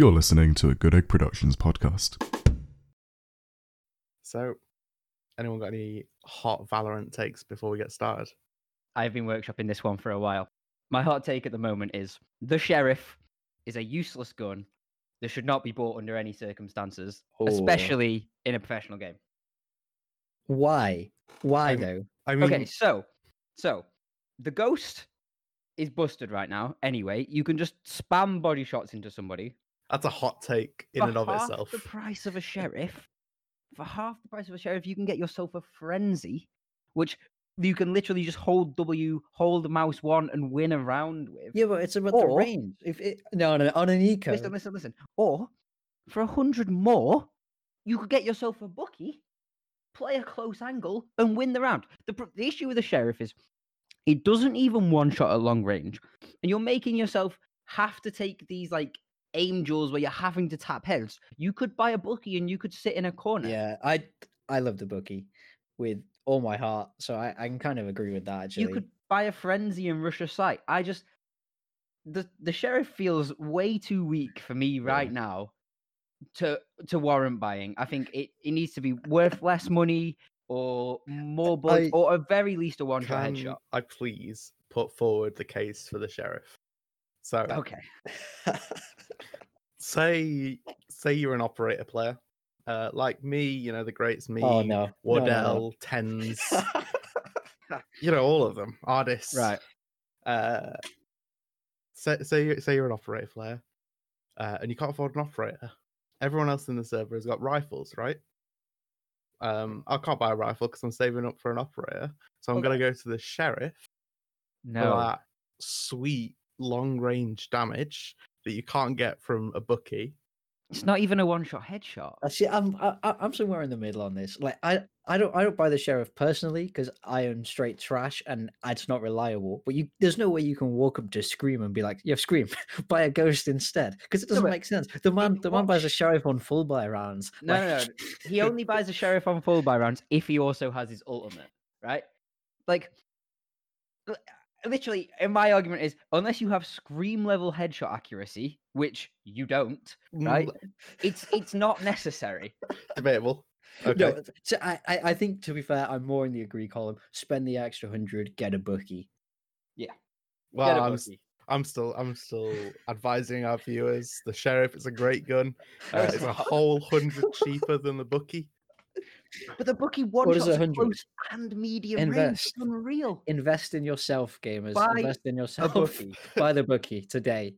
You're listening to a Good Egg Productions podcast. So, anyone got any hot Valorant takes before we get started? I've been workshopping this one for a while. My hot take at the moment is the sheriff is a useless gun that should not be bought under any circumstances, Oh. especially in a professional game. Why? Why I'm- though? I mean, Okay, so so the ghost is busted right now. Anyway, you can just spam body shots into somebody that's a hot take in for and of half itself. the price of a sheriff. For half the price of a sheriff, you can get yourself a frenzy, which you can literally just hold W, hold mouse one, and win a round with. Yeah, but it's about the range. If it no, no, on an eco. Listen, listen, listen. Or for a hundred more, you could get yourself a Bucky, play a close angle, and win the round. The, the issue with the sheriff is it doesn't even one shot at long range, and you're making yourself have to take these like aim duels where you're having to tap heads. You could buy a Bucky and you could sit in a corner. Yeah, I I love the Bucky with all my heart, so I, I can kind of agree with that actually. You could buy a frenzy and rush a site. I just the the sheriff feels way too weak for me right now to to warrant buying. I think it, it needs to be worth less money or more bullets, I- or at very least a one shot headshot. I please put forward the case for the sheriff? So, Okay. say say you're an operator player, uh, like me, you know, the greats, me, Oh, no. No, no, no. Wardell, TenZ, you know, all of them, Ardiis, Right. uh, say say say you're an operator player, uh, and you can't afford an operator. Everyone else in the server has got rifles, right? Um, I can't buy a rifle because I'm saving up for an operator, so I'm gonna go to the sheriff No. that sweet long range damage that you can't get from a Bucky. It's not even a one shot headshot. Actually, I'm I, I- I'm somewhere in the middle on this. Like I I don't I don't buy the sheriff personally because I own straight trash and it's not reliable. But you there's no way you can walk up to Scream and be like, "Yeah, Scream, buy a ghost instead," because it doesn't but make sense. The man the man buys a sheriff on full buy rounds. No, like- no, no. He only buys a sheriff on full buy rounds if he also has his ultimate, right? Like, li- literally, and my argument is unless you have scream level headshot accuracy, which you don't, right? Mm, It's it's not necessary. Debatable. Okay. No, so I, I I think to be fair, I'm more in the agree column. Spend the extra hundred, get a Bucky. Yeah. Well, Get a I'm, Bucky. I'm still I'm still advising our viewers. The sheriff is a great gun. Uh, it's it's a whole hundred cheaper than the Bucky. But the Bucky one What is shots a close and medium range. Invest. It's unreal. Invest in yourself, gamers. Buy Invest in yourself. Bucky. Buy the Bucky today.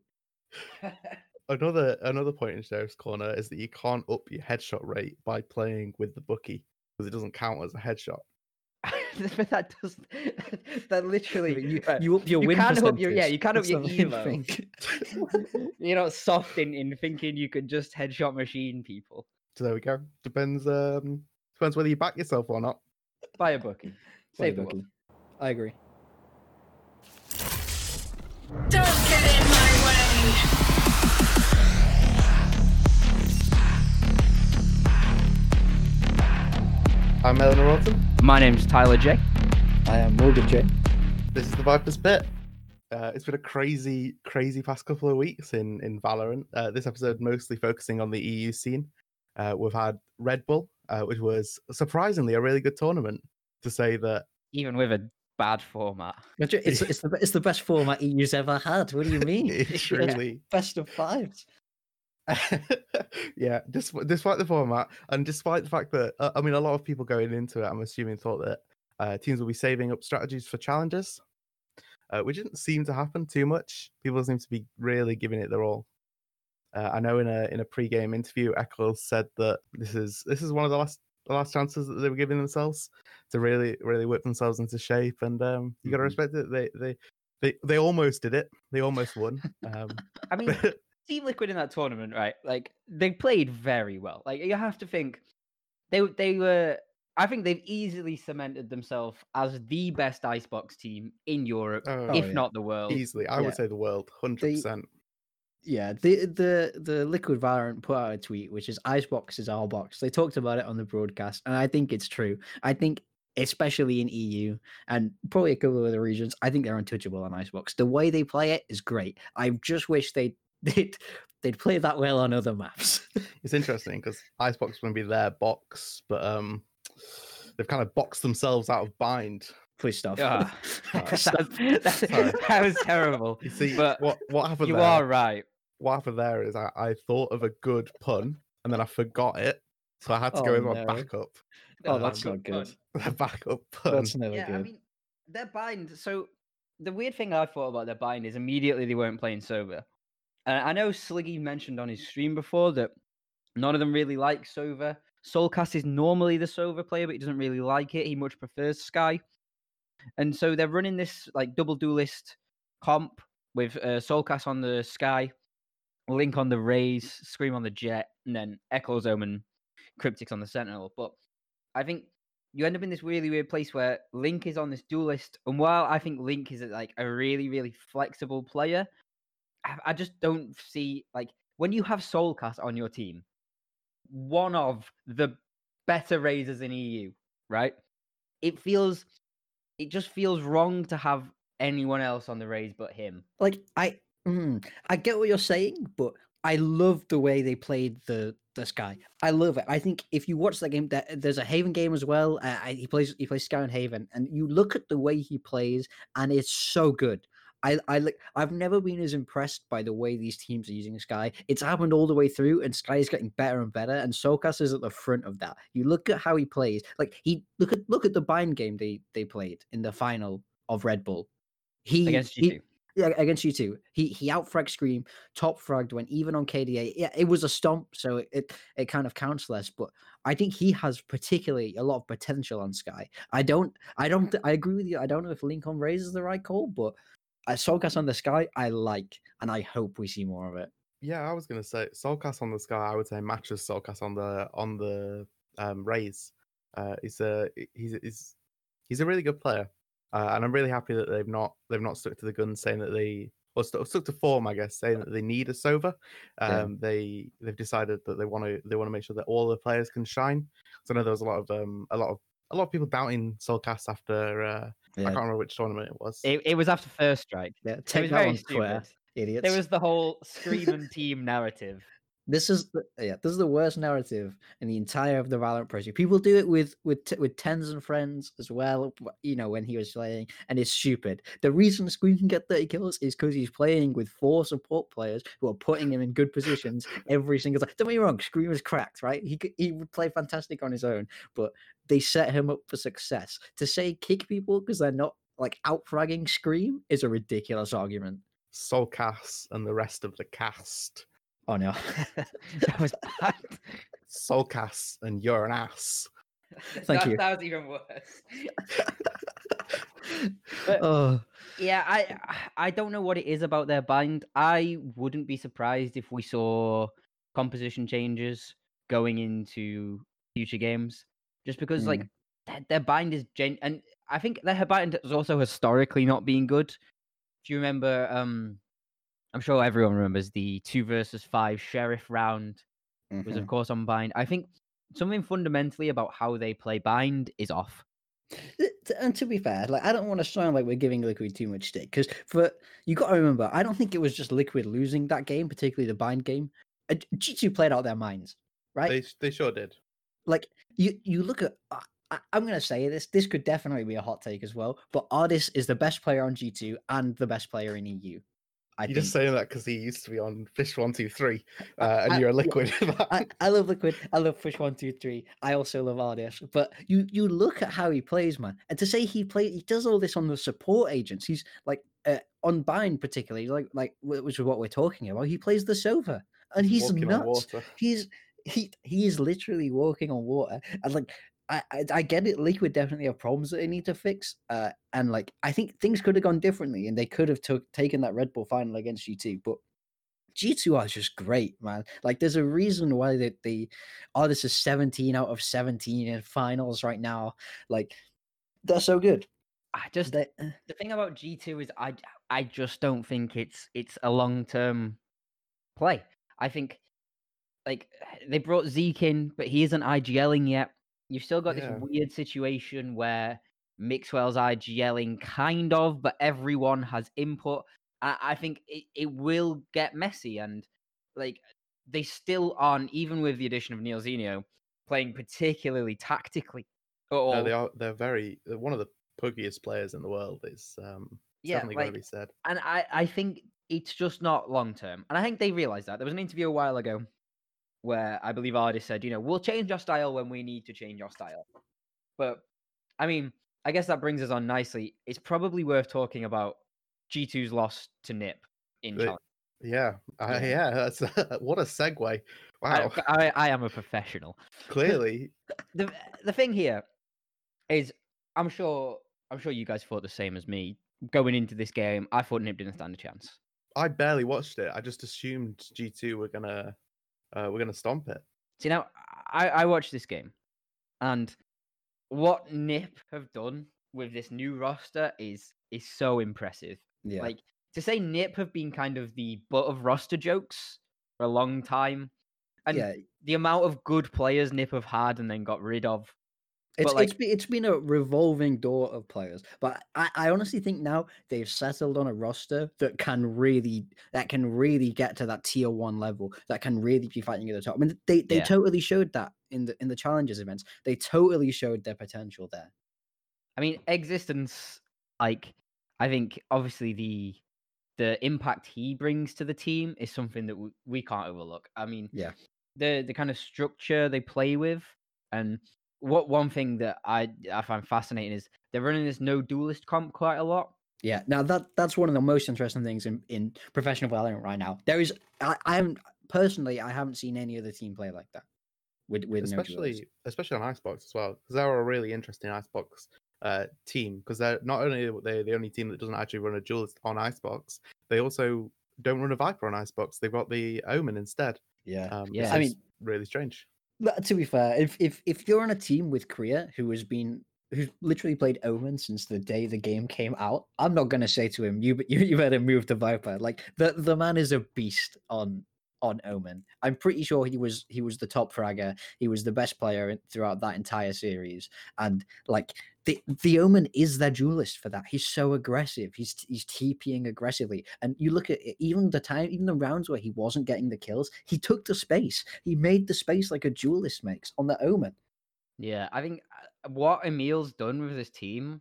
Another another point in sheriff's corner is that you can't up your headshot rate by playing with the Bucky because it doesn't count as a headshot. but that does that literally you, you up your you win can up your- yeah, you can't up your the emo. you're not soft in, in thinking you could just headshot machine people. So there we go. Depends um depends whether you back yourself or not. Buy a Bucky. Buy Save a the world. Bucky. I agree. Don't get in my way. I'm Eleanor Autumn. My name's Tyler J. I am Morgan J. This is the Vipers Bit. Uh, it's been a crazy, crazy past couple of weeks in in Valorant. Uh, this episode mostly focusing on the EU scene. Uh, we've had Red Bull, uh, which was surprisingly a really good tournament. To say that, Even with a bad format. It's, it's, it's, the, it's the best format EU's ever had. What do you mean? it's really, Best of fives. yeah. Despite, despite the format, and despite the fact that uh, I mean, a lot of people going into it, I'm assuming thought that uh, teams will be saving up strategies for challenges, uh, which didn't seem to happen too much. People seem to be really giving it their all. Uh, I know in a in a pre-game interview, Eccles said that this is this is one of the last the last chances that they were giving themselves to really really whip themselves into shape, and um, you got to Mhm. respect it. They they they they almost did it. They almost won. Um, I mean, Team Liquid in that tournament, right? Like they played very well. Like you have to think they they were. I think they've easily cemented themselves as the best icebox team in Europe, Oh, if yeah. not the world. easily, I Yeah. would say the world, hundred percent. Yeah, the the the Liquid Valorant put out a tweet which is Icebox is our box. They talked about it on the broadcast, and I think it's true. I think especially in EU and probably a couple of other regions, I think they're untouchable on Icebox. The way they play it is great. I just wish they they'd they'd play that well on other maps. It's interesting because Icebox is going to be their box, but um, they've kind of boxed themselves out of bind. Please stop. Ah, that, that- that was terrible. You see, But what what happened You there? are right. What happened there is I, I thought of a good pun and then I forgot it, so I had to go Oh, with my no. backup. Oh, Um, that's not good. The backup pun. That's never Yeah, good. I mean, their bind. So the weird thing I thought about their bind is immediately they weren't playing Sova. And I know Sliggy mentioned on his stream before that none of them really like Sova. Soulcast is normally the Sova player, but he doesn't really like it. He much prefers Skye. And so they're running this like double duelist comp with uh, Soulcast on the Skye, Link on the Raze, Scream on the Jett, and then Echoes Omen, Kryptix on the Sentinel. But I think you end up in this really weird place where Link is on this duelist, and while I think Link is like a really, really flexible player, I, I just don't see like when you have Soulcast on your team, one of the better raisers in EU, right? It feels, it just feels wrong to have anyone else on the Raze but him. like I mm, I get what you're saying, but I love the way they played the the Skye. I love it. I think if you watch that game, there- there's a Haven game as well. Uh, I- he plays he plays Skye and Haven, and you look at the way he plays, and it's so good. I I I've never been as impressed by the way these teams are using Skye. It's happened all the way through, and Skye is getting better and better. And Soulcast is at the front of that. You look at how he plays. Like he look at look at the bind game they they played in the final of Red Bull. He Against he- G2. Yeah, against you too. He he out fragged Scream, top fragged, went even on KDA. Yeah, it was a stomp, so it, it kind of counts less. But I think he has particularly a lot of potential on Skye. I don't I don't th- I agree with you. I don't know if Link on Raze is the right call, but uh, Soulcast on the Skye I like, and I hope we see more of it. Yeah, I was gonna say Soulcast on the Skye. I would say matches Soulcast on the on the um. Uh, he's a he's he's he's a really good player, uh, and I'm really happy that they've not they've not stuck to the gun saying that they or stu- stuck to form, I guess, saying that they need a Sova. Yeah. Um, They they've decided that they want to they want to make sure that all the players can shine. So I know there was a lot of um a lot of a lot of people doubting Soulcast after uh, I can't remember which tournament it was. It, it was after first strike. yeah. It Take was that very on Twitter, idiots. There was the whole Scream and team narrative. This is the, uh, yeah, this is the worst narrative in the entire of the Valorant project. People do it with with with tens and friends as well. You know when he was playing, and it's stupid. The reason Scream can get thirty kills is because he's playing with four support players who are putting him in good positions every single time. Don't get me wrong, Scream is cracked, right? He he would play fantastic on his own, but they set him up for success. To say kick people because they're not like out fragging Scream is a ridiculous argument. Soulcast and the rest of the cast. Oh no. that was bad. Soulcast and you're an ass. Thank that, you. That was even worse. But- oh. yeah, I I don't know what it is about their bind. I wouldn't be surprised if we saw composition changes going into future games, just because like their, their bind is gen and I think their bind is also historically not being good. If you remember, um, I'm sure everyone remembers the two versus five sheriff round was Mhm. of course on bind. I think something fundamentally about how they play bind is off. And to be fair, like I don't want to sound like we're giving Liquid too much stick because for you got to remember, I don't think it was just Liquid losing that game, particularly the bind game. Uh, G two played out their minds, right? They they sure did. like you you look at. Uh, I, I'm gonna say this. This could definitely be a hot take as well. But Ardiis is the best player on G two and the best player in EU. I You're think. just saying that because he used to be on Fish One Two Three, uh, and I- you're a liquid. I, I love Liquid. I love Fish One Two Three. I also love Ardiis. But you you look at how he plays, man, and to say he play he does all this on the support agents. He's like uh, on Bind particularly, like like which is what we're talking about. He plays the Sova, and he's walking nuts. He's he he is literally walking on water, and like. I, I, I get it. Liquid definitely have problems that they need to fix, uh, and like I think things could have gone differently, and they could have took taken that Red Bull final against G two. But G2 are just great, man. Like, there's a reason why they, they oh, this is 17 out of 17 in finals right now. Like, they're so good. I just They, uh, the thing about G two is I I just don't think it's it's a long term play. I think like they brought Zeek in, but he isn't IGLing yet. You've still got Yeah. this weird situation where Mixwell's IGLing kind of, but everyone has input. I, I think it, it will get messy and like they still aren't even with the addition of Neilzinho playing particularly tactically. No, they are. They're very. They're one of the puggiest players in the world. Is um. it's Yeah, definitely got to be said. and I, I think it's just not long term. And I think they realized that. There was an interview a while ago where I believe Ardiis said, you know, we'll change our style when we need to change our style. But I mean, I guess that brings us on nicely. It's probably worth talking about G2's loss to Nip in But- challenge. Yeah. Uh, Yeah. That's what a segue. I, Wow. I, I am a professional. Clearly. the the thing here is I'm sure I'm sure you guys thought the same as me going into this game. I thought Nip didn't stand a chance. I barely watched it. I just assumed G two were gonna. Uh, we're gonna stomp it. See now, I, I watched this game, and what Nip have done with this new roster is is so impressive. Yeah. Like to say Nip have been kind of the butt of roster jokes for a long time, and yeah. the amount of good players Nip have had and then got rid of. It's, like- it's, been, it's been a revolving door of players, but I, I honestly think now they've settled on a roster that can really that can really get to that tier one level, that can really be fighting at the top. I mean, they, they Yeah. totally showed that in the in the challenges events. They totally showed their potential there. I mean, existence. Like, I think obviously the the impact he brings to the team is something that we, we can't overlook. I mean, Yeah. the the kind of structure they play with, and what one thing that I I find fascinating is they're running this no duelist comp quite a lot. Yeah, now that that's one of the most interesting things in, in professional Valorant right now. There is, I, I haven't personally, I haven't seen any other team play like that. With with no especially especially on Icebox as well, because they're a really interesting Icebox uh, team. Because they're not only are they the only team that doesn't actually run a duelist on Icebox, they also don't run a Viper on Icebox. They've got the Omen instead. yeah. Um, Yeah. yeah, I I mean- really strange. To be fair, if if if you're on a team with Korea who has been who's literally played Omen since the day the game came out, I'm not gonna say to him, you you, you better move to Viper. Like the the man is a beast on on Omen. I'm pretty sure he was he was the top fragger. He was the best player throughout that entire series, and like. The, the Omen is their duelist for that. He's so aggressive. He's he's TPing aggressively, and you look at it, even the time, even the rounds where he wasn't getting the kills, he took the space. He made the space like a duelist makes on the Omen. Yeah, I think uh, what Emil's done with this team,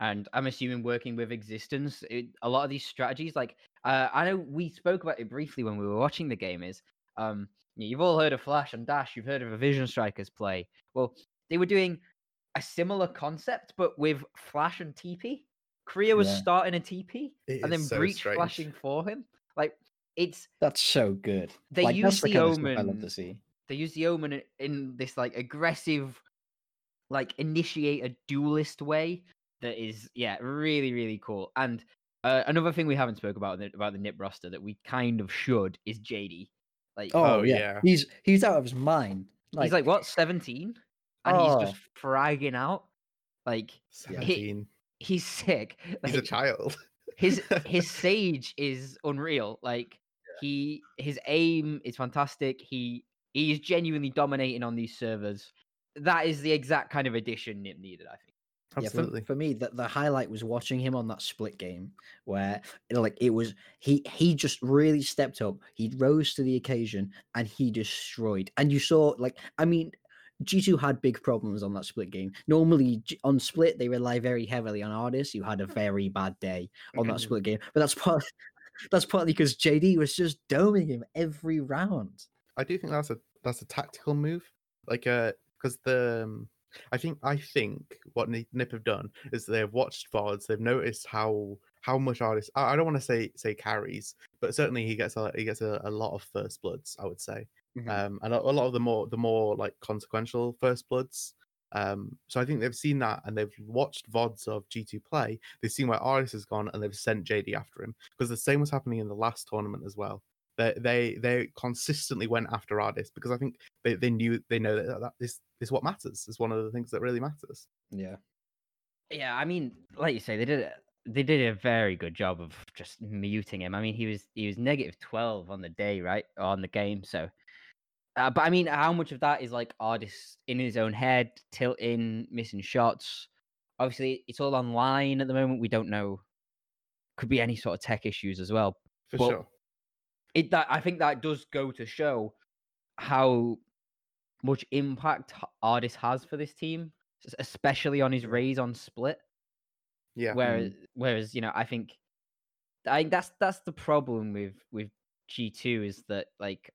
and I'm assuming working with Existence, it, a lot of these strategies, like uh, I know we spoke about it briefly when we were watching the game, is um, you've all heard of Flash and Dash, you've heard of a Vision Strikers play. Well, they were doing a similar concept, but with Flash and TP. Korea was Yeah. starting a TP It and then so Breach strange. flashing for him. Like it's That's so good. They like, use the the kind of stuff I love Omen to see. they use the omen in, in this like aggressive like initiate a duelist way that is yeah really really cool and uh, another thing we haven't spoke about about the nip roster that we kind of should is jd like Oh, Oh, yeah. yeah. he's he's out of his mind. he's like what 17 and he's just Oh. fragging out like Seventeen. he's sick He's a child. his his sage is unreal. Like he his aim is fantastic. He he is genuinely dominating on these servers. That is the exact kind of addition Nip needed, I think. Yeah, for, Absolutely. for me, the, the highlight was watching him on that split game where like it was he he just really stepped up. He rose to the occasion and he destroyed. And you saw like I mean, G2 had big problems on that split game. Normally on split they rely very heavily on Ardiis who had a very bad day on that split game. But that's part that's partly because JD was just doming him every round. I do think that's a that's a tactical move, like uh, because the um, I think I think what Nip have done is they've watched VODs, they've noticed how how much Ardiis. I, I don't want to say say carries, but certainly he gets a he gets a, a lot of first bloods. I would say, Mhm. um, and a, a lot of the more the more like consequential first bloods. Um, so I think they've seen that and they've watched VODs of G2 play. They've seen where Ardiis has gone and they've sent JD after him because the same was happening in the last tournament as well. They they they consistently went after Ardiis because I think they, they knew they know that, that this is what matters. Is one of the things that really matters. Yeah. Yeah, I mean, like you say, they did a, they did a very good job of just muting him. I mean, he was he was negative twelve on the day, right, on the game. So, uh, but I mean, how much of that is like Ardiis in his own head, tilting, missing shots? Obviously, it's all online at the moment. We don't know could be any sort of tech issues as well. For Well, sure. It that I think that does go to show how much impact Ardiis has for this team, especially on his Raze on split. Yeah. Whereas, whereas you know, I think, I think that's that's the problem with with G two is that like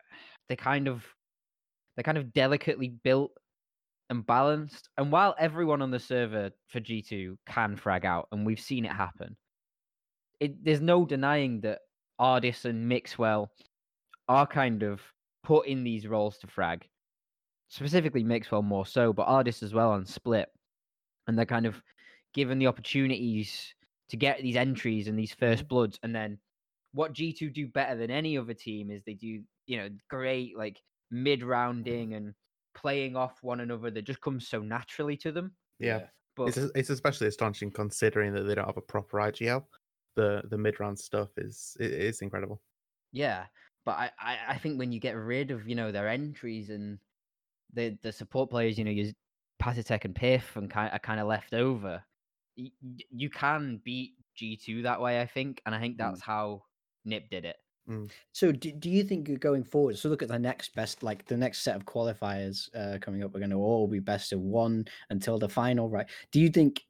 they kind of they're kind of delicately built and balanced. And while everyone on the server for G two can frag out, and we've seen it happen, it there's no denying that Ardiis and Mixwell are kind of put in these roles to frag. Specifically Mixwell more so, but Ardiis as well on split. And they're kind of given the opportunities to get these entries and these first mm-hmm. bloods. And then what G2 do better than any other team is they do, you know, great like mid rounding mm. and playing off one another that just comes so naturally to them. Yeah. But It's it's especially astonishing considering that they don't have a proper IGL. The the mid round stuff is it is incredible. Yeah, but I, I, I think when you get rid of you know their entries and the the support players, you know, you patitek and Piff and kind are kind of left over, y- y- you can beat G two that way. I think, and I think mm. that's how Nip did it. So do, do you think going forward? So look at the next best, like the next set of qualifiers uh, coming up. We're going to all be best of one until the final, right? Do you think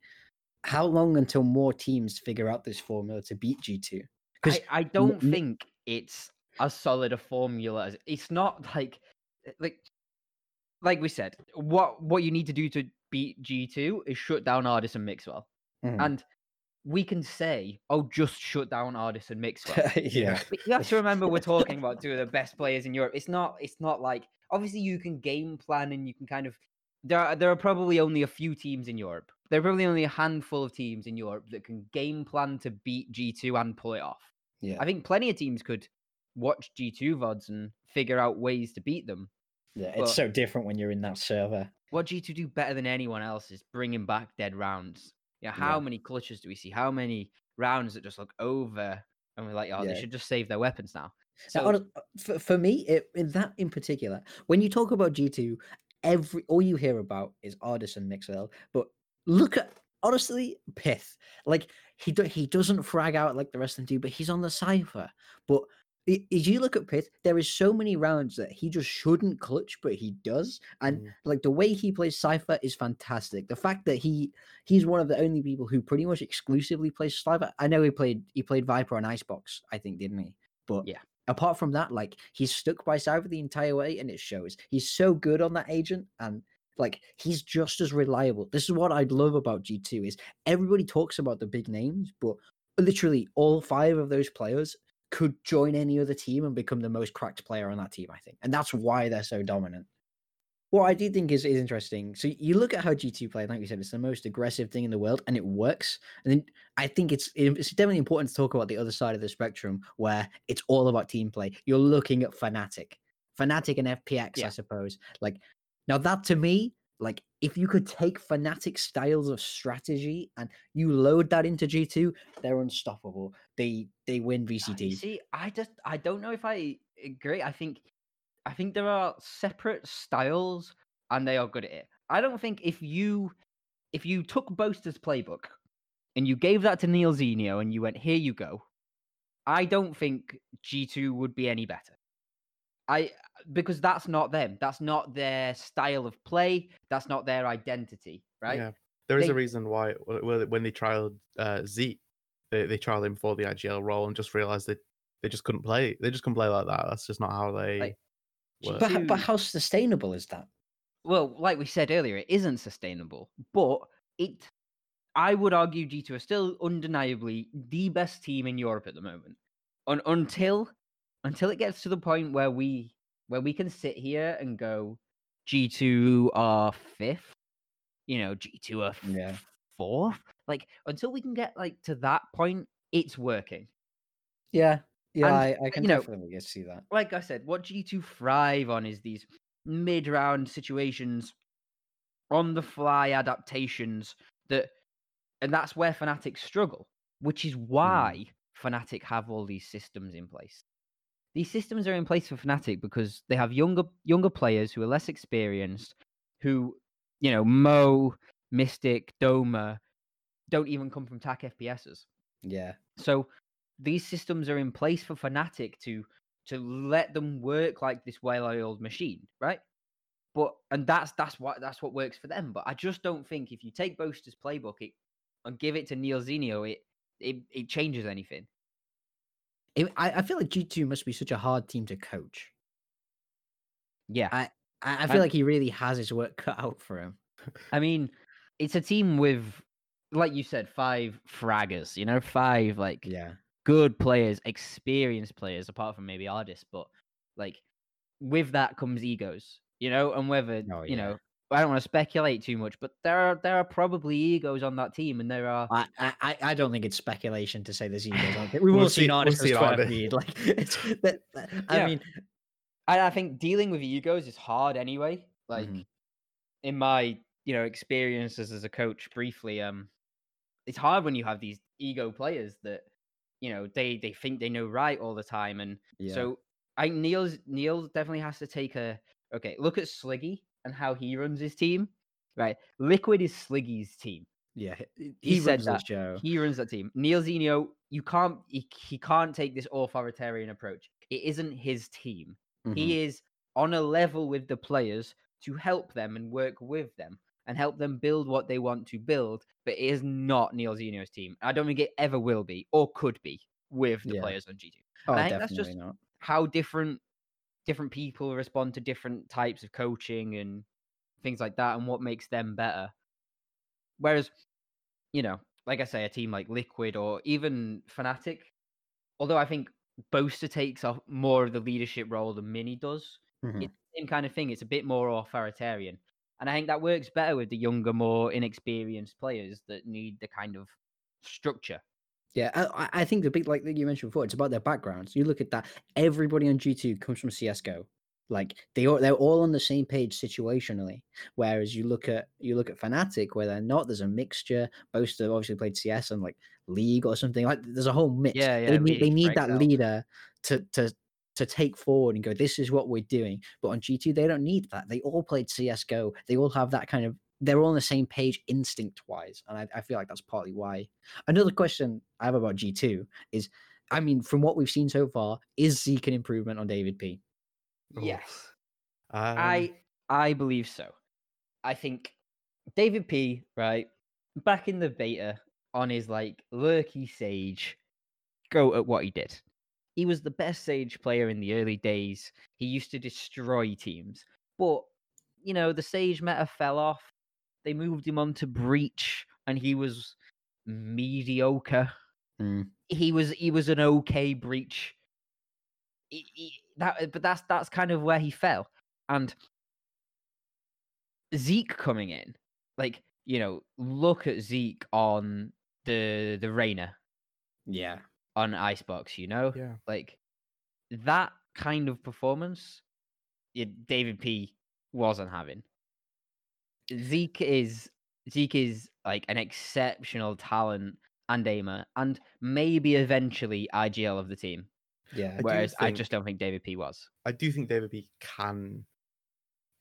how long until more teams figure out this formula to beat G two? I, I don't n- think it's as solid a formula as it's not like eh, like like we said. What what you need to do to beat G two is shut down Ardiis and Mixwell, Mhm. and we can say, oh, just shut down Ardiis and Mixwell. yeah, But you have to remember we're talking about two of the best players in Europe. It's not it's not like obviously you can game plan and you can kind of there are there are probably only a few teams in Europe. There are probably only a handful of teams in Europe that can game plan to beat G2 and pull it off. yeah, I think plenty of teams could watch G2 VODs and figure out ways to beat them. yeah. It's but- so different when you're in that server. What G2 do better than anyone else is bringing back dead rounds. Yeah, Yeah. how many clutches do we see? How many rounds that just look over and we're like, oh, Yeah. they should just save their weapons now. So uh, for, for me, it, in that in particular, when you talk about G two, every all you hear about is Ardiis and Mixwell. But look at honestly, Pith. Like he do, he doesn't frag out like the rest of them do, but he's on the Cypher. But as you look at Pith, there is so many rounds that he just shouldn't clutch, but he does. And Mm. like the way he plays Cypher is fantastic. The fact that he he's one of the only people who pretty much exclusively plays Cypher. I know he played he played Viper on Icebox, I think, didn't he? But Yeah. apart from that, like he's stuck by Cypher the entire way, and it shows. He's so good on that agent, and like he's just as reliable. This is what I'd love about G two is everybody talks about the big names, but literally all five of those players could join any other team and become the most cracked player on that team. I think, and that's why they're so dominant. What I do think is, is interesting. So you look at how G2 play, like you said, it's the most aggressive thing in the world, and it works. And then I think it's it's definitely important to talk about the other side of the spectrum where it's all about team play. You're looking at Fnatic, Fnatic and FPX, Yeah. I suppose. Like now that to me, like if you could take Fnatic styles of strategy and you load that into G2, they're unstoppable. They they win you VCT. See, I just I don't know if I agree. I think I think there are separate styles and they are good at it. I don't think if you if you took Boaster's playbook and you gave that to Neilzinho and you went, here you go, I don't think G2 would be any better. I because that's not them. That's not their style of play. That's not their identity, right? Yeah. There is They- a reason why w- w- when they trialed uh, Z, they, they trialed him for the IGL role and just realized that they just couldn't play. They just couldn't play like that. That's just not how they Like, work. But, but how sustainable is that? well, like we said earlier, it isn't sustainable, but it. I would argue G2 are still undeniably the best team in Europe at the moment. Un- until until it gets to the point where we where we can sit here and go, G2 are fifth, you know, G2 are f- Yeah. fourth. Like until we can get like to that point, it's working. Yeah, yeah, And, I, I uh, can you know, definitely get- see that. like I said, what G2 thrive on is these mid round situations, on the fly adaptations that, and that's where Fnatic struggle, which is hmm. why Fnatic have all these systems in place. These systems are in place for Fnatic because they have younger younger players who are less experienced, who, you know, Mo, Mistic, Doma, don't even come from TAC FPSs. Yeah. So these systems are in place for Fnatic to to let them work like this well-oiled machine, right? But and that's that's what that's what works for them. But I just don't think if you take Boaster's playbook it, and give it to Neilzinho, it it, it changes anything. It, I, I feel like G2 must be such a hard team to coach. Yeah, I, I I feel And- like he really has his work cut out for him. I mean, it's a team with, like you said, five fraggers. You know, five like Yeah. good players, experienced players, apart from maybe Ardiis, but like with that comes egos, you know, and whether Oh, you know, I don't want to speculate too much, but there are there are probably egos on that team, and there are I, I, I- don't think it's speculation to say there's egos on. We've We'll all seen see- we'll Ardiis' see Twitter Ardiis. feed. Like, it's, that, that- I Yeah. mean, I, I think dealing with egos is hard anyway. Like Mhm. in my you know experiences as a coach briefly, um, it's hard when you have these ego players that you know they they think they know right all the time, and yeah. So I Neil's Neil definitely has to take a okay look at Sliggy and how he runs his team. Right, Liquid is Sliggy's team. yeah, he, he said runs that. He runs that team. Neilzinho, you can't he, he can't take this authoritarian approach. It isn't his team. Mhm. He is on a level with the players to help them and work with them and help them build what they want to build. But it is not Neilzinho's team. I don't think it ever will be or could be with the Yeah. players on G2 oh, I think that's just- not. how different different people respond to different types of coaching and things like that and what makes them better whereas you know like i say a team like liquid or even Fnatic although i think boaster takes off more of the leadership role than mini does Mhm. it's the same kind of thing it's a bit more authoritarian and i think that works better with the younger more inexperienced players that need the kind of structure Yeah, I, I- think the big like you mentioned before, it's about their backgrounds. You look at that, everybody on G two comes from CS:GO. Like they all they're all on the same page situationally. Whereas you look at you look at Fnatic where they're not. There's a mixture. Boaster obviously played CS and like League or something. Like there's a whole mix. Yeah, yeah, They need, they need that out. leader to to to take forward and go. This is what we're doing. But on G two they don't need that. They all played CS:GO. They all have that kind of. They're all on the same page instinct wise, and I, I feel like that's partly why Another question I have about G2 is I mean, from what we've seen so far, is Zeek an improvement on David P? Yes Um, I I believe so. I think David P. Right back in the beta on his like lurky Sage, go at what he did. He was the best Sage player in the early days. He used to destroy teams, but you know the Sage meta fell off. They moved him on to Breach, and he was mediocre. Mm. He was he was an okay Breach. He- he- that, but that's that's kind of where he fell and Zeek coming in, like you know, look at Zeek on the the Reyna Yeah. On Icebox, you know, Yeah. like that kind of performance, it, David P wasn't having. Zeek is Zeek is like an exceptional talent and aimer, and maybe eventually IGL of the team. Yeah. do Whereas I think- just don't think David P was. I do think David P can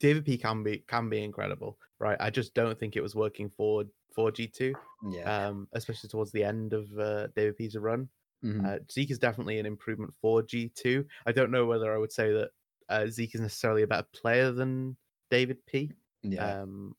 David P can be can be incredible, right? I just don't think it was working for for G two, Yeah. um, especially towards the end of uh, David P's run. Mhm. Uh, Zeek is definitely an improvement for G two. I don't know whether I would say that uh, Zeke is necessarily a better player than David P. yeah. Um,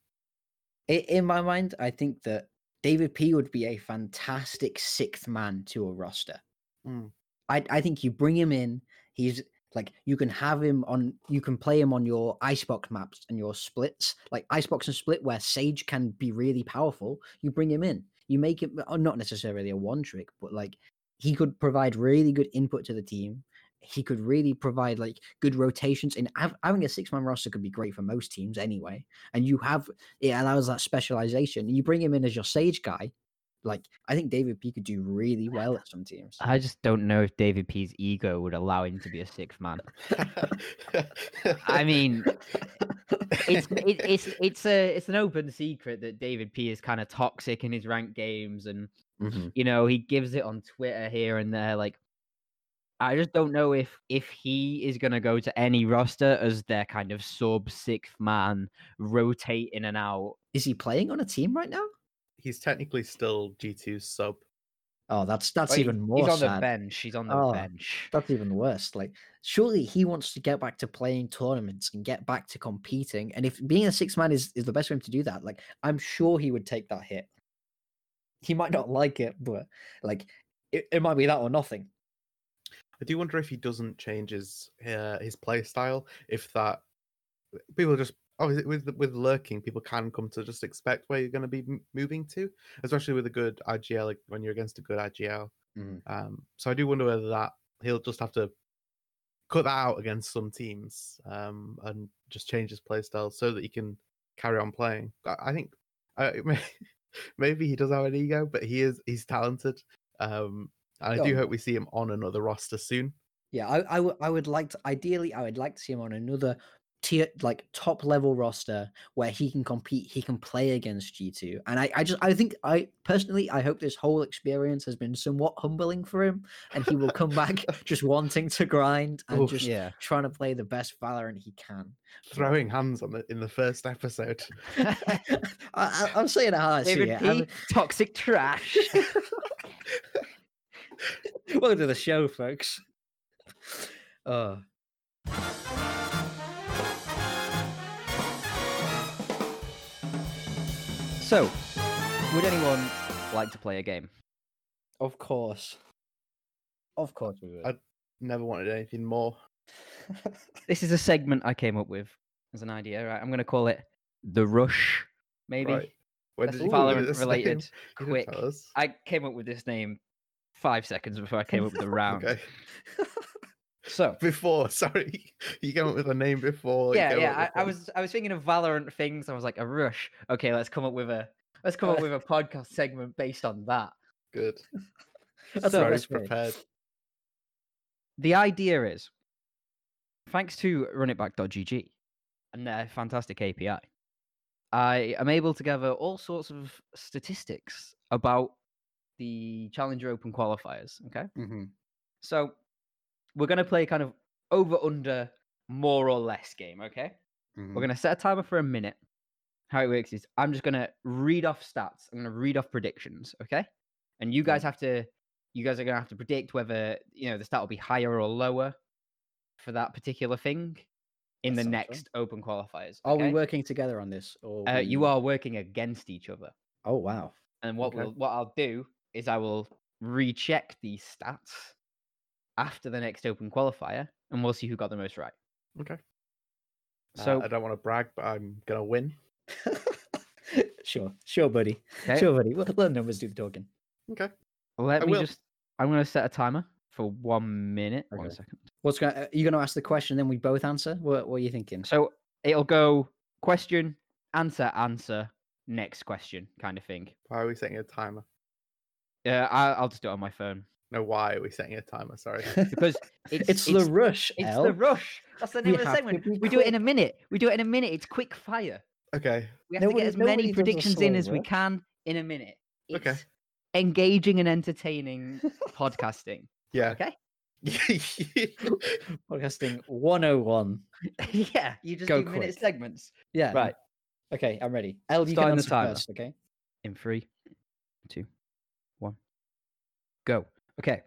in my mind, I think that David P would be a fantastic sixth man to a roster. Mm. I I think you bring him in. He's like you can have him on. You can play him on your icebox maps and your splits, like icebox and split, where Sage can be really powerful. You bring him in. You make him uh, not necessarily a one trick, but like he could provide really good input to the team. He could really provide like good rotations. And having a six man roster could be great for most teams anyway. And you have it allows that specialization. You bring him in as your Sage guy. Like I think David P could do really well at some teams. I just don't know if David P's ego would allow him to be a sixth man. I mean, it's it, it's it's a it's an open secret that David P is kind of toxic in his ranked games, and Mhm. you know he gives it on Twitter here and there. Like, I just don't know if if he is gonna go to any roster as their kind of sub sixth man, rotate in and out. Is he playing on a team right now? He's technically still G 2s sub. Oh, that's that's he- even more He's on sad. the bench. He's on the Oh, bench. That's even worse. Like, surely he wants to get back to playing tournaments and get back to competing. And if being a six man is, is the best way to do that, like, I'm sure he would take that hit. He might not like it, but like, it, it might be that or nothing. I do wonder if he doesn't change his uh, his play style. If that people just obviously with with lurking, people can come to just expect where you're going to be m- moving to, especially with a good IGL. Like when you're against a good IGL. Mhm. Um, so I do wonder whether that he'll just have to cut that out against some teams um, and just change his play style so that he can carry on playing. I, I think uh, maybe he does have an ego, but he is he's talented. Um, and I do Oh. hope we see him on another roster soon. Yeah, I, I, w- I would like to, ideally, I would like to see him on another tier, like top level roster where he can compete, he can play against G2. And I, I just, I think, I personally, I hope this whole experience has been somewhat humbling for him and he will come back just wanting to grind and Oof. just Yeah. trying to play the best Valorant he can. Throwing hands on it in the first episode. I, I, I'm saying how I see David it. P. I'm- Toxic trash. Welcome to the show, folks. Uh, so, would anyone like to play a game? of course. Of course we would. I- Never wanted anything more. This is a segment I came up with as an idea. Right? I'm going to call it the Rush. Maybe Right. When did you come up with Valorant this related. name? Quick. tell. I came up with this name five seconds before I came up with the round. Okay. So Before, sorry, you came up with a name before. yeah, yeah. I, I was I was thinking of Valorant things. I was like a Rush. Okay, let's come up with a let's come up with a podcast segment based on that. good. That's So- Very prepared. The idea is, thanks to runitback.gg and their fantastic API, I am able to gather all sorts of statistics about the Challenger Open qualifiers. Okay. Mhm. So we're going to play kind of over under more or less game. Okay. Mhm. We're going to set a timer for a minute. How it works is I'm just going to read off stats. I'm going to read off predictions. Okay. And you guys have to, you guys are going to have to predict whether, you know, the stat will be higher or lower for that particular thing in That the fun. next open qualifiers. Are we working together on this? Or Uh, you are working against each other. Oh wow. And what Okay. will what I'll do is I will recheck these stats after the next open qualifier, and we'll see who got the most right. Okay. Uh, So I don't want to brag, but I'm gonna win. sure, sure, buddy. okay, Sure, buddy. Let let numbers do the talking. Okay. let I me will. just. I'm going to set a timer for one minute. One Okay. second. What's going? Are you going to ask the question, then we both answer? What What are you thinking? So it'll go question, answer, answer, next question, kind of thing. Why are we setting a timer? Yeah, I, I'll just do it on my phone No, why are we setting a timer? Sorry. because it's it's, the rush. It's El. the rush. That's the We name of the have segment. be We do it in a minute. We do it in a minute. It's quick fire. okay. We have to Nobody- get as many predictions in as we can in a minute. It's Okay. engaging and entertaining podcasting. Yeah. Okay. Podcasting 101. yeah, you just Go do minute segments. Yeah. Right. Okay, I'm ready. El, you Starting can the answer timer. first, okay? In three, two, one, go. Okay.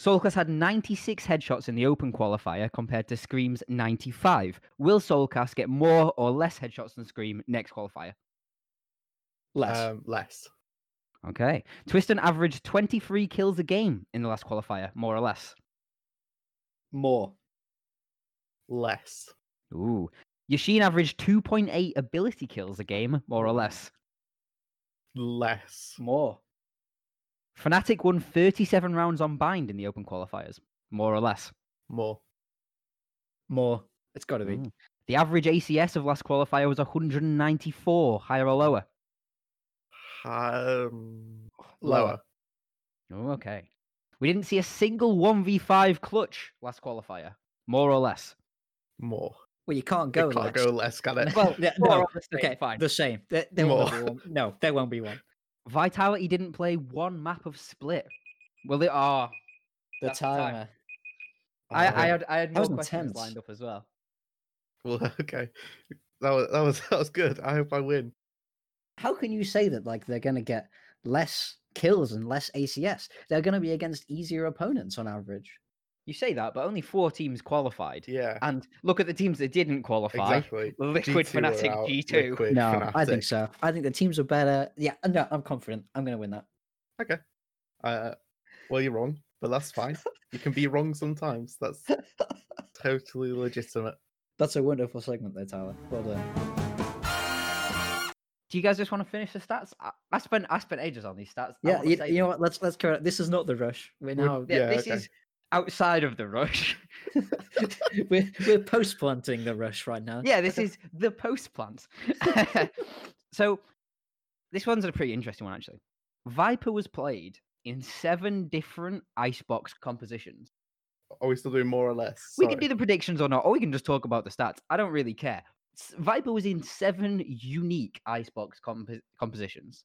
Soulcast had 96 headshots in the open qualifier compared to Scream's 95. Will Soulcast get more or less headshots than Scream next qualifier? Less. um, less. Okay. Twiston averaged 23 kills a game in the last qualifier, more or less. More. Less. Ooh. Yashin averaged 2.8 ability kills a game, more or less. Less. More. Fnatic won 37 rounds on bind in the open qualifiers, more or less. More. More. It's got to be. Ooh. The average ACS of last qualifier was 194, higher or lower. Um, Lower. lower. Oh, okay. We didn't see a single 1v5 clutch last qualifier, more or less. More. Well, you can't It go can't less. go less, can it? Well, yeah, no. or the same, Okay, fine. The same. There, there won't be one. No, there won't be one. Vitality didn't play one map of split. Well, they are. The That's the time. timer. I, I Uh, had I had That more questions intense. lined up as well. Well, okay. That was that was that was good. I hope I win. How can you say that like they're gonna get less kills and less ACS. They're going to be against easier opponents on average. You say that, but only four teams qualified. Yeah, And look at the teams that didn't qualify. exactly. Liquid G2 Fnatic G2. Liquid no, I think so. I think the teams are better. Yeah, no, I'm confident. I'm going to win that. Okay. Uh, well, you're wrong, but that's fine. you can be wrong sometimes. That's totally legitimate. That's a wonderful segment there, Tyler. Well done. Do you guys just want to finish the stats? I, I spent I spent ages on these stats. Yeah, you, you know what? Let's let's correct. This is not the rush. We're We're- now Yeah, Yeah, this okay. is outside of the rush. we're we're post planting the rush right now. yeah, this is the post plant. so this one's a pretty interesting one actually. Viper was played in seven different icebox compositions. Are we still doing more or less? We can do the predictions or not, or we can just talk about the stats. I don't really care. Viper was in seven unique icebox compo- compositions.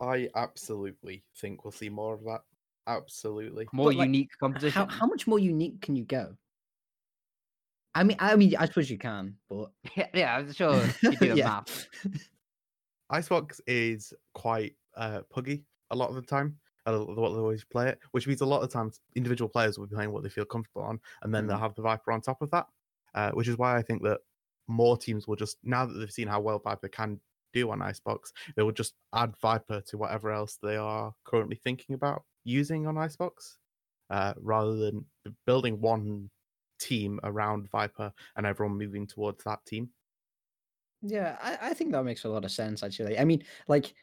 I absolutely think we'll see more of that. Absolutely. More But, like, unique How how much more unique can you go? I mean, I mean, I suppose you can, but Yeah, yeah, I'm sure you do the Yeah. math. Icebox is quite uh, puggy a lot of the time. uh, What they always play it, which means a lot of times individual players will be playing what they feel comfortable on, and then they'll Mm. have the Viper on top of that. Uh, which is why I think that more teams will just now that they've seen how well Viper can do on Icebox, they will just add Viper to whatever else they are currently thinking about using on Icebox, uh, rather than building one team around Viper and everyone moving towards that team. yeah, I, I think that makes a lot of sense. Actually, I mean, like,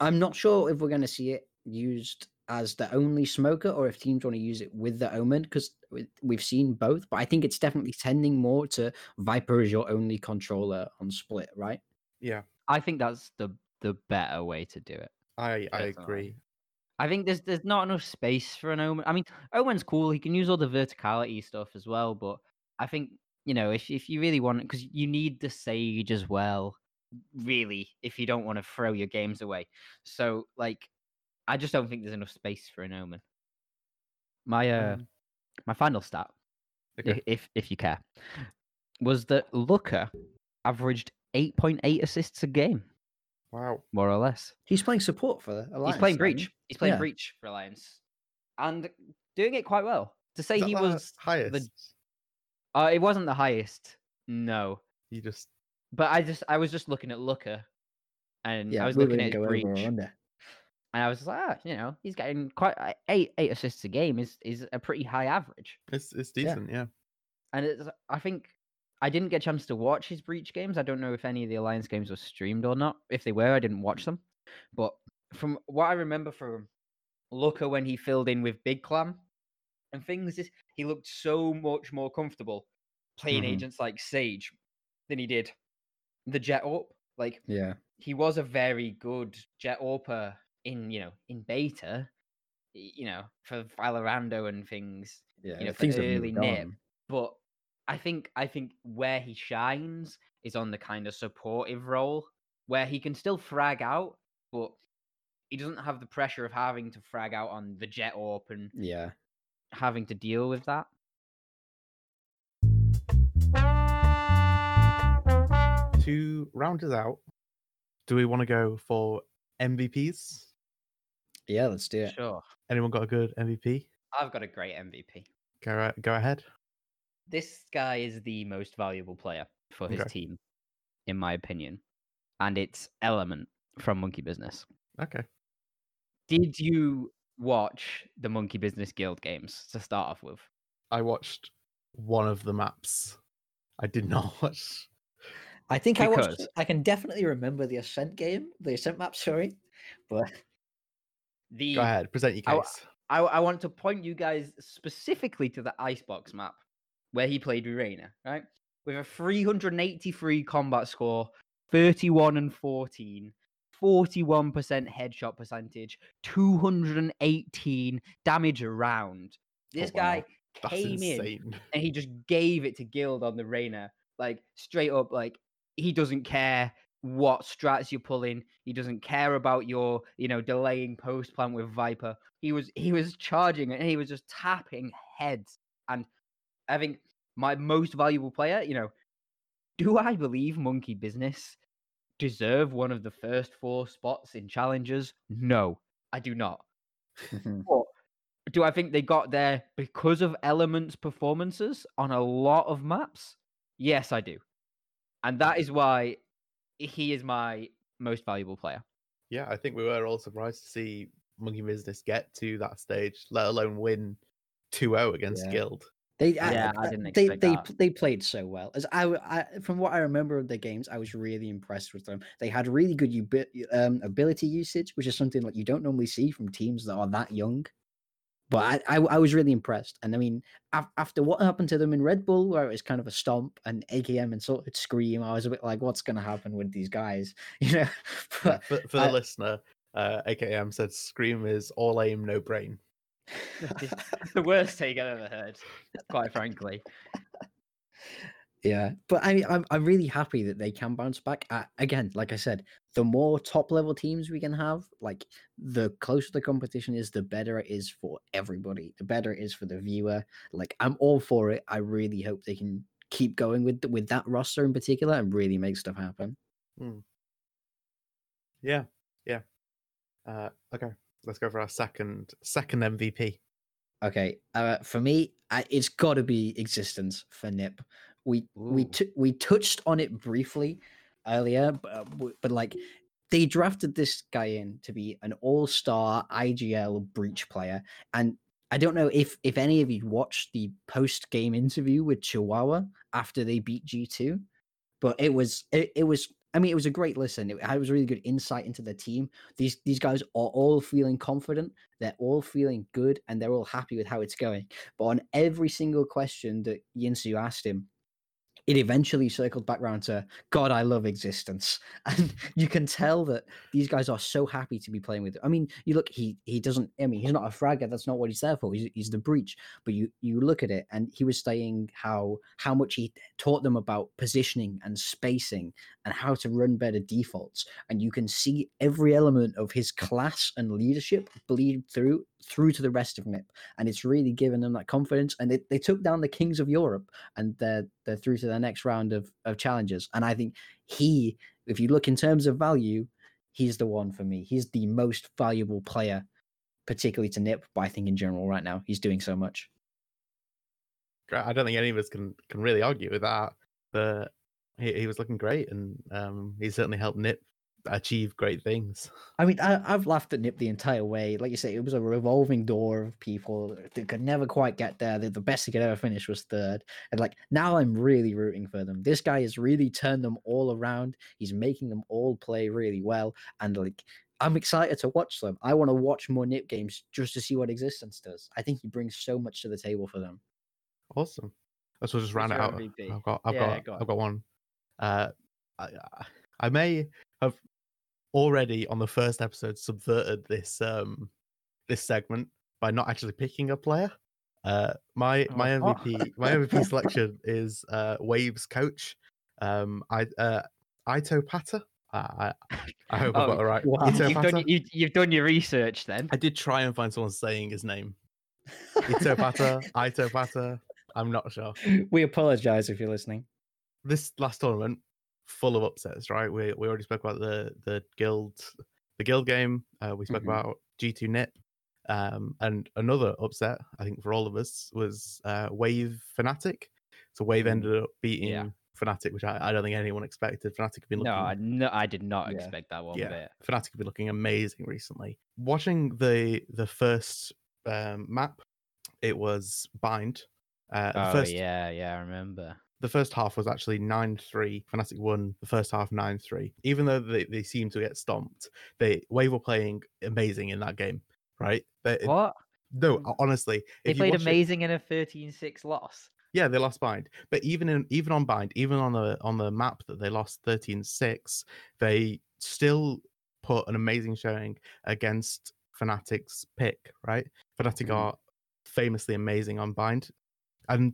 I'm not sure if we're going to see it used as the only smoker or if teams want to use it with the Omen because we've seen both. But I think it's definitely tending more to Viper as your only controller on split, right? Yeah, I think that's the the better way to do it. I I Definitely. agree. I think there's there's not enough space for an Omen. I mean, Omen's cool. He can use all the verticality stuff as well, but I think you know if if you really want, because you need the Sage as well. Really, if you don't want to throw your games away, so like, I just don't think there's enough space for an Omen. My uh, Um, my final stat, okay. if if you care, was that Looker averaged eight point eight assists a game, Wow. more or less. He's playing support for the Alliance. He's playing isn't he? Breach. He's playing Yeah. Breach for Alliance, and doing it quite well. To say he was, highest. uh, it wasn't the highest, no. You just But I just, I was just looking at Looker, and Yeah, I was we looking at go Breach, over and. I was like, ah, you know, he's getting quite uh, eight, eight assists a game is is a pretty high average. it's it's Yeah. decent, yeah. And it's, I think I didn't get a chance to watch his Breach games. I don't know if any of the Alliance games were streamed or not. If they were, I didn't watch them. But from what I remember from Looker when he filled in with Big Clam and things, is he looked so much more comfortable playing Mhm. agents like Sage than he did the Jett Up. Like Yeah. he was a very good Jett Orper in you know in beta, you know for Valorando and things Yeah. you know, for early nip. but I think I think where he shines is on the kind of supportive role where he can still frag out, but he doesn't have the pressure of having to frag out on the Jett orp and Yeah. having to deal with that. To round us out, do we want to go for MVPs? Yeah, let's do it. Sure. Anyone got a good MVP? I've got a great MVP. Go a- go ahead. This guy is the most valuable player for his Okay. team, in my opinion. And it's Element from Monkey Business. Okay. Did you watch the Monkey Business Guild games to start off with? I watched one of the maps. I did not watch. I think I watched. I can definitely remember the Ascent game, the Ascent map. Sorry, but The Go ahead, present your I w- case. I, I want to point you guys specifically to the Icebox map where he played with Reyna, right? With a 383 combat score, 31 and 14, 41% headshot percentage, 218 damage around. This Oh, wow. guy That's came in and he just gave it to Guild on the Reyna. Like straight up, like he doesn't care what strats you're pulling. He doesn't care about your, you know, delaying post plant with Viper. He was he was charging and he was just tapping heads. And I think my most valuable player, you know, do I believe Monkey Business deserve one of the first four spots in Challengers? No. I do not. But do I think they got there because of Element's performances on a lot of maps? Yes, I do. And that is why he is my most valuable player. Yeah, I think we were all surprised to see Monkey Business get to that stage, let alone win 2-0 against Yeah. Guild. They, Yeah, I didn't they, they, that. they played so well. As I, w- I- from what I remember of the games, I was really impressed with them. They had really good ubi- um, ability usage, which is something like you don't normally see from teams that are that young. But I, I, I was really impressed. And I mean, af- after what happened to them in Red Bull, where it was kind of a stomp and AKM and sort of scream, I was a bit like, what's going to happen with these guys? You know, but for for the I- listener, uh, AKM said Scream is all aim, no brain. the worst take I've ever heard, quite frankly. Yeah, but I, I'm I'm really happy that they can bounce back. Uh, again, like I said, the more top level teams we can have, like the closer the competition is, the better it is for everybody. The better it is for the viewer. Like I'm all for it. I really hope they can keep going with with that roster in particular and really make stuff happen. Yeah, yeah. Uh, okay, let's go for our second second MVP. Okay, uh, for me, I, it's got to be existence for Nip. We we Ooh. t- we touched on it briefly earlier, but, uh, but like they drafted this guy in to be an all-star IGL breach player, and I don't know if if any of you watched the post-game interview with Chihuahua after they beat G two, but it was it, it was. I mean, it was a great listen. It had was really good insight into the team. These these guys are all feeling confident they're all feeling good and they're all happy with how it's going. But on every single question that Yinsu asked him, it eventually circled back around to God, I love existence. And you can tell that these guys are so happy to be playing with it. I mean, you look, he he doesn't I mean, he's not a fragger, that's not what he's there for. He's, he's the breach. But you you look at it and he was saying how how much he taught them about positioning and spacing and how to run better defaults. And you can see every element of his class and leadership bleed through through to the rest of NIP. And it's really given them that confidence. And they, they took down the kings of Europe and they're they're through to their next round of, of Challengers. And I think he, if you look in terms of value, he's the one for me. He's the most valuable player, particularly to NIP, but I think in general right now. He's doing so much. I don't think any of us can can really argue with that. But he, he was looking great, and um, he certainly helped Nip achieve great things. I mean, I, I've laughed at Nip the entire way. Like you say, it was a revolving door of people that could never quite get there. The, the best he could ever finish was third. And like now, I'm really rooting for them. This guy has really turned them all around. He's making them all play really well. And like, I'm excited to watch them. I want to watch more Nip games just to see what Existence does. I think he brings so much to the table for them. Awesome. Let's just round it out. I've got, I've Yeah, got, go. I've got one. Uh, I, I- I may have already on the first episode subverted this um this segment by not actually picking a player. Uh, my my Oh. MVP my MVP selection is uh Waves coach. Um, I uh Ito Pata. I I, I hope I Oh, got it right. wow. You've done, you, you've done your research then. I did try and find someone saying his name. Ito Pata. Ito Pata. I'm not sure. we apologize if you're listening. this last tournament full of upsets, right? We we already spoke about the the guild the guild game. Uh, we spoke Mhm. about G two Nip, um, and another upset I think for all of us was uh, Wave Fnatic. So Wave Mm. ended up beating Yeah. Fnatic, which I, I don't think anyone expected. Fnatic have been looking No, I, no, I did not Yeah. expect that one yeah, bit. Fnatic have been looking amazing recently. Watching the the first um, map, it was Bind. Uh, Oh first yeah, yeah, I remember. The first half was actually 9-3 Fnatic won the first half 9-3 even though they, they seemed to get stomped they wave were playing amazing in that game right They- What? no honestly They played watch it- amazing in a 13-6 loss. yeah they lost bind but even in even on bind even on the on the map that they lost 13-6 they still put an amazing showing against Fnatic's pick right Fnatic Mhm. are famously amazing on bind and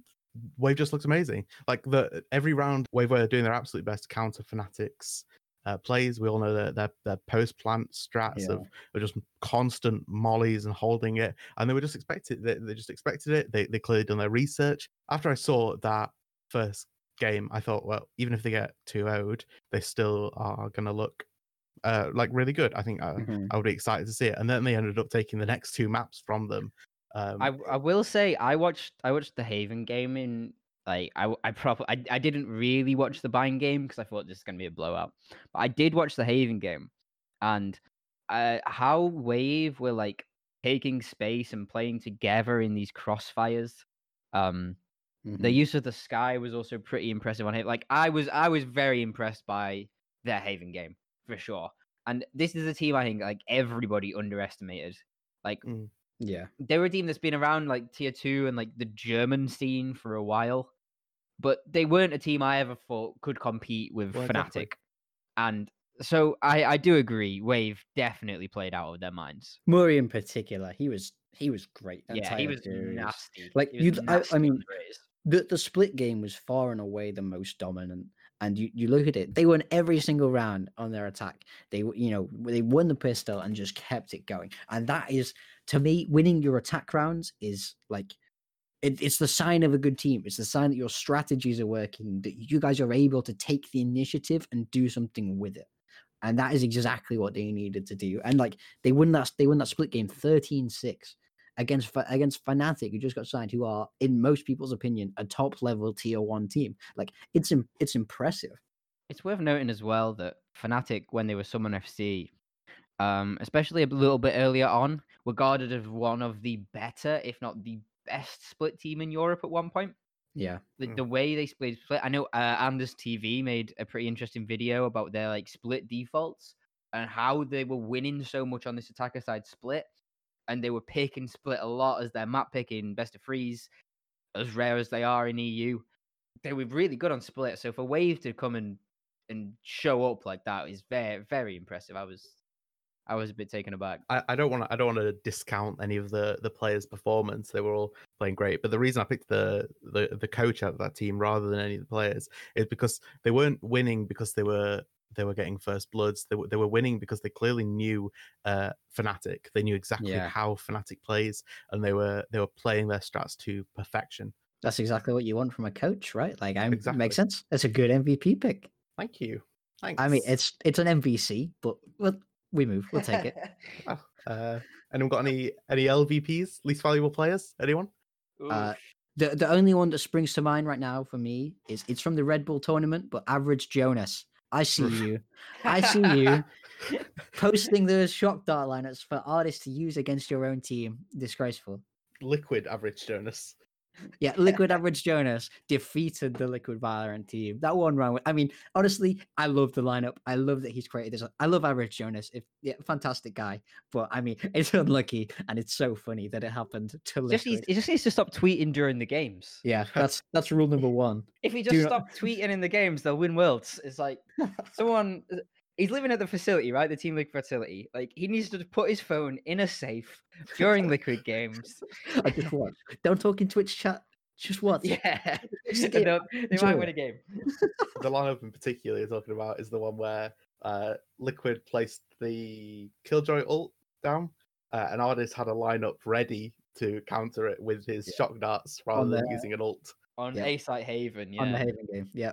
Wave just looks amazing. Like the every round, Wave were doing their absolute best to counter Fnatic's uh, plays. We all know that their their post plant strats Yeah. of, of just constant mollies and holding it, and they were just expected. They, they just expected it. They they clearly done their research. After I saw that first game, I thought, well, even if they get 2 0'd, they still are going to look uh, like really good. I think uh, Mhm. I would be excited to see it. And then they ended up taking the next two maps from them. Um, I I will say I watched I watched the Haven game in like I I probably I, I didn't really watch the Bind game because I thought this is gonna be a blowout, but I did watch the Haven game, and uh, how Wave were like taking space and playing together in these crossfires. Um, the Mhm. use of the Skye was also pretty impressive on it. Like I was I was very impressed by their Haven game for sure. And this is a team I think like everybody underestimated. Like Yeah. they're a team that's been around like tier two and like the German scene for a while, but they weren't a team I ever thought could compete with Well, Fnatic. exactly. And so I I do agree. Wave definitely played out of their minds. Murray in particular, he was he was great. that Yeah, he was series. nasty. Like, was you'd- I- I mean, the the split game was far and away the most dominant. And you, you look at it, they won every single round on their attack. They you know they won the pistol and just kept it going. And that is to me, winning your attack rounds is like it, it's the sign of a good team. It's the sign that your strategies are working, that you guys are able to take the initiative and do something with it. And that is exactly what they needed to do. And like they won that they won that split game 13-6 against Fa- against Fnatic, who just got signed, who are, in most people's opinion, a top level tier one team. Like it's it's impressive. It's worth noting as well that Fnatic, when they were SUMN FC, um, especially a little bit earlier on, were regarded as one of the better, if not the best, split team in Europe at one point. Yeah. The, Mm. the way they split, split, I know uh, Anders TV made a pretty interesting video about their like split defaults and how they were winning so much on this attacker side split, and they were picking split a lot as their map picking best of freeze, as rare as they are in EU. They were really good on split. So for Wave to come and and show up like that is very very impressive. I was I was a bit taken aback. I, I don't want to I don't want to discount any of the the players' performance. They were all playing great, but the reason I picked the the the coach out of that team rather than any of the players is because they weren't winning because they were they were getting first bloods. They were they were winning because they clearly knew uh Fnatic. They knew exactly Yeah. how Fnatic plays, and they were they were playing their strats to perfection. That's exactly what you want from a coach, right? Like, I Exactly. makes sense. That's a good MVP pick. Thank you. Thanks. I mean, it's it's an MVC, but well, we move. We'll take it. uh, anyone got any any LVPs, least valuable players? Anyone? Uh, the the only one that springs to mind right now for me is it's from the Red Bull tournament, but Average Jonas. I see you I see you. posting those shock dart lineups for artists to use against your own team. Disgraceful. Liquid average Jonas. Yeah, Liquid Average Jonas defeated the Liquid Valorant team. That one round. I mean, honestly, I love the lineup. I love that he's created this. I love Average Jonas. If yeah, fantastic guy. But I mean, it's unlucky and it's so funny that it happened to just Liquid. needs, he just needs to stop tweeting during the games. Yeah, that's that's rule number one. If he Do just not- tweeting in the games, they'll win worlds. It's like someone. He's living at the facility, right? The Team Liquid facility. Like he needs to put his phone in a safe during Liquid games. I just watch. Don't talk in Twitch chat. Just watch. Yeah, It's a and game. they'll- they Enjoy might win a game. the lineup in particular you're talking about is the one where uh, Liquid placed the Killjoy ult down, uh, and Artist had a lineup ready to counter it with his shock darts rather On than the- using an ult. on Yeah. A site Haven. Yeah, on the Haven game. Yeah,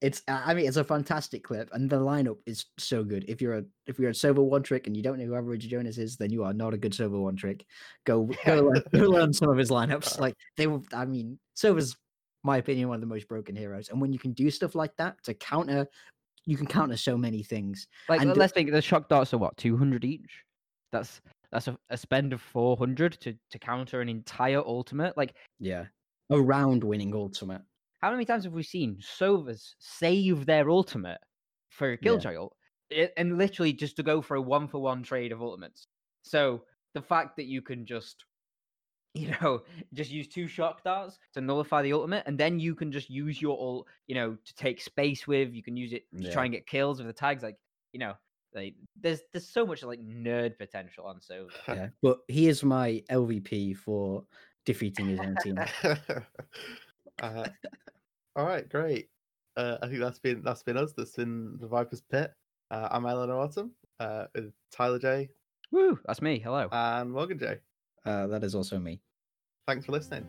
it's. I I mean, it's a fantastic clip, and the lineup is so good. If you're a if you're a Sova one trick and you don't know who Average Jonas is, then you are not a good Sova one trick. Go go learn, go learn some of his lineups. Uh. Like they were. I mean, Sova's my opinion one of the most broken heroes, and when you can do stuff like that to counter. You can counter so many things. like and- let's think. The shock darts are what two hundred each. That's that's a, a spend of four hundred to to counter an entire ultimate. Like Yeah, around winning ultimate. How many times have we seen Sovas save their ultimate for a Yeah. Killjoy ult, and literally just to go for a one for one trade of ultimates? So the fact that you can just, you know, just use two shock darts to nullify the ultimate, and then you can just use your ult, you know, to take space with. You can use it to Yeah. try and get kills with the tags. Like, you know, like there's there's so much like nerd potential on Sova. Yeah, but he is my LVP for defeating his own team. uh, all right, great. Uh, I think that's been that's been us. That's been the Vipers Pit. Uh, I'm Eleanor Autumn, uh, with Tyler J Woo, that's me. Hello. and Morgan J. Uh, that is also me. Thanks for listening.